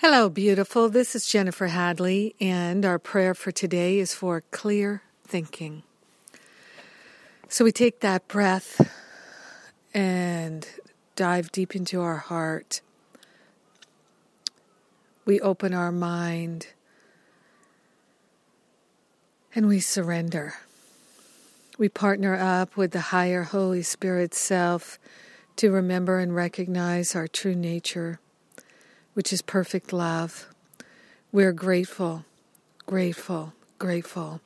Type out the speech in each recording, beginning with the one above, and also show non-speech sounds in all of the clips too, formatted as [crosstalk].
Hello, beautiful. This is Jennifer Hadley, and our prayer for today is for clear thinking. So we take that breath and dive deep into our heart. We open our mind and we surrender. We partner up with the higher Holy Spirit self to remember and recognize our true nature, which is perfect love. We're grateful, grateful, grateful.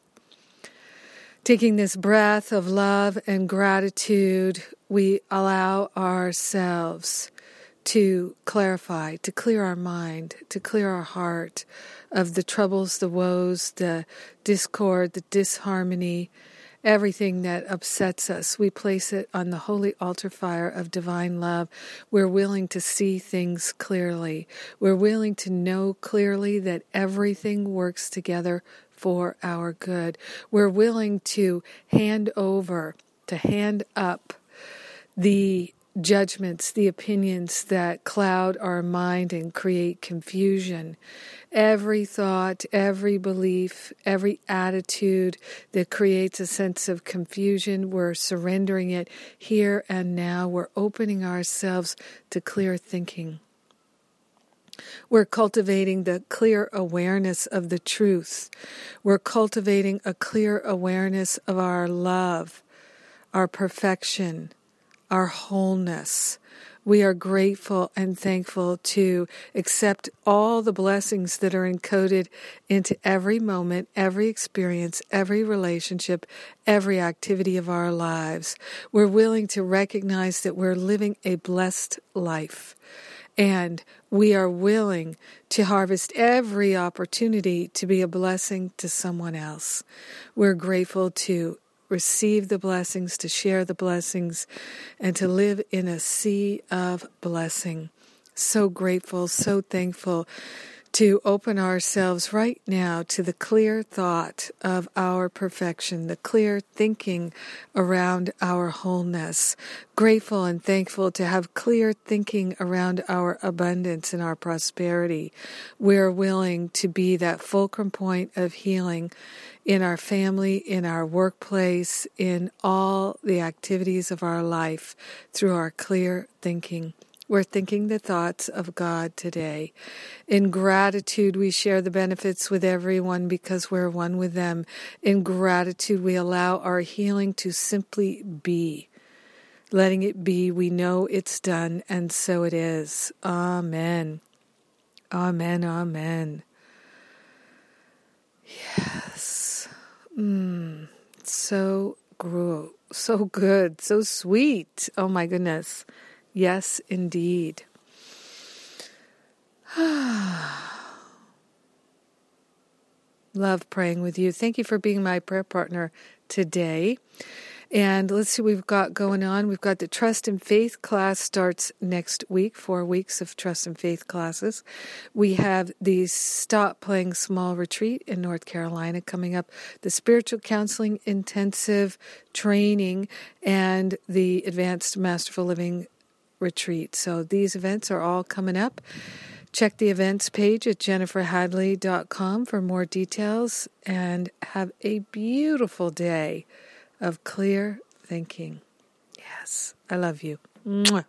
Taking this breath of love and gratitude, we allow ourselves to clarify, to clear our mind, to clear our heart of the troubles, the woes, the discord, the disharmony, everything that upsets us. We place it on the holy altar fire of divine love. We're willing to see things clearly. We're willing to know clearly that everything works together for our good. We're willing to hand over, to hand up the judgments, the opinions that cloud our mind and create confusion. Every thought, every belief, every attitude that creates a sense of confusion, we're surrendering it here and now. We're opening ourselves to clear thinking. We're cultivating the clear awareness of the truth. We're cultivating a clear awareness of our love, our perfection, our wholeness. We are grateful and thankful to accept all the blessings that are encoded into every moment, every experience, every relationship, every activity of our lives. We're willing to recognize that we're living a blessed life. And we are willing to harvest every opportunity to be a blessing to someone else. We're grateful to receive the blessings, to share the blessings, and to live in a sea of blessing. So grateful, so thankful to open ourselves right now to the clear thought of our perfection, the clear thinking around our wholeness. Grateful and thankful to have clear thinking around our abundance and our prosperity. We're willing to be that fulcrum point of healing in our family, in our workplace, in all the activities of our life through our clear thinking. We're thinking the thoughts of God today. In gratitude, we share the benefits with everyone because we're one with them. In gratitude, we allow our healing to simply be. Letting it be, we know it's done, and so it is. Amen. Amen. Amen. Yes. Mm, so gro- so good, so sweet. Oh my goodness. Yes, indeed. [sighs] Love praying with you. Thank you for being my prayer partner today. And let's see what we've got going on. We've got the Trust and Faith class starts next week, four weeks of Trust and Faith classes. We have the Stop Playing Small retreat in North Carolina coming up, the Spiritual Counseling Intensive Training, and the Advanced Masterful Living retreat. So these events are all coming up. Check the events page at jenniferhadley.com for more details and have a beautiful day of clear thinking. Yes, I love you. Mwah.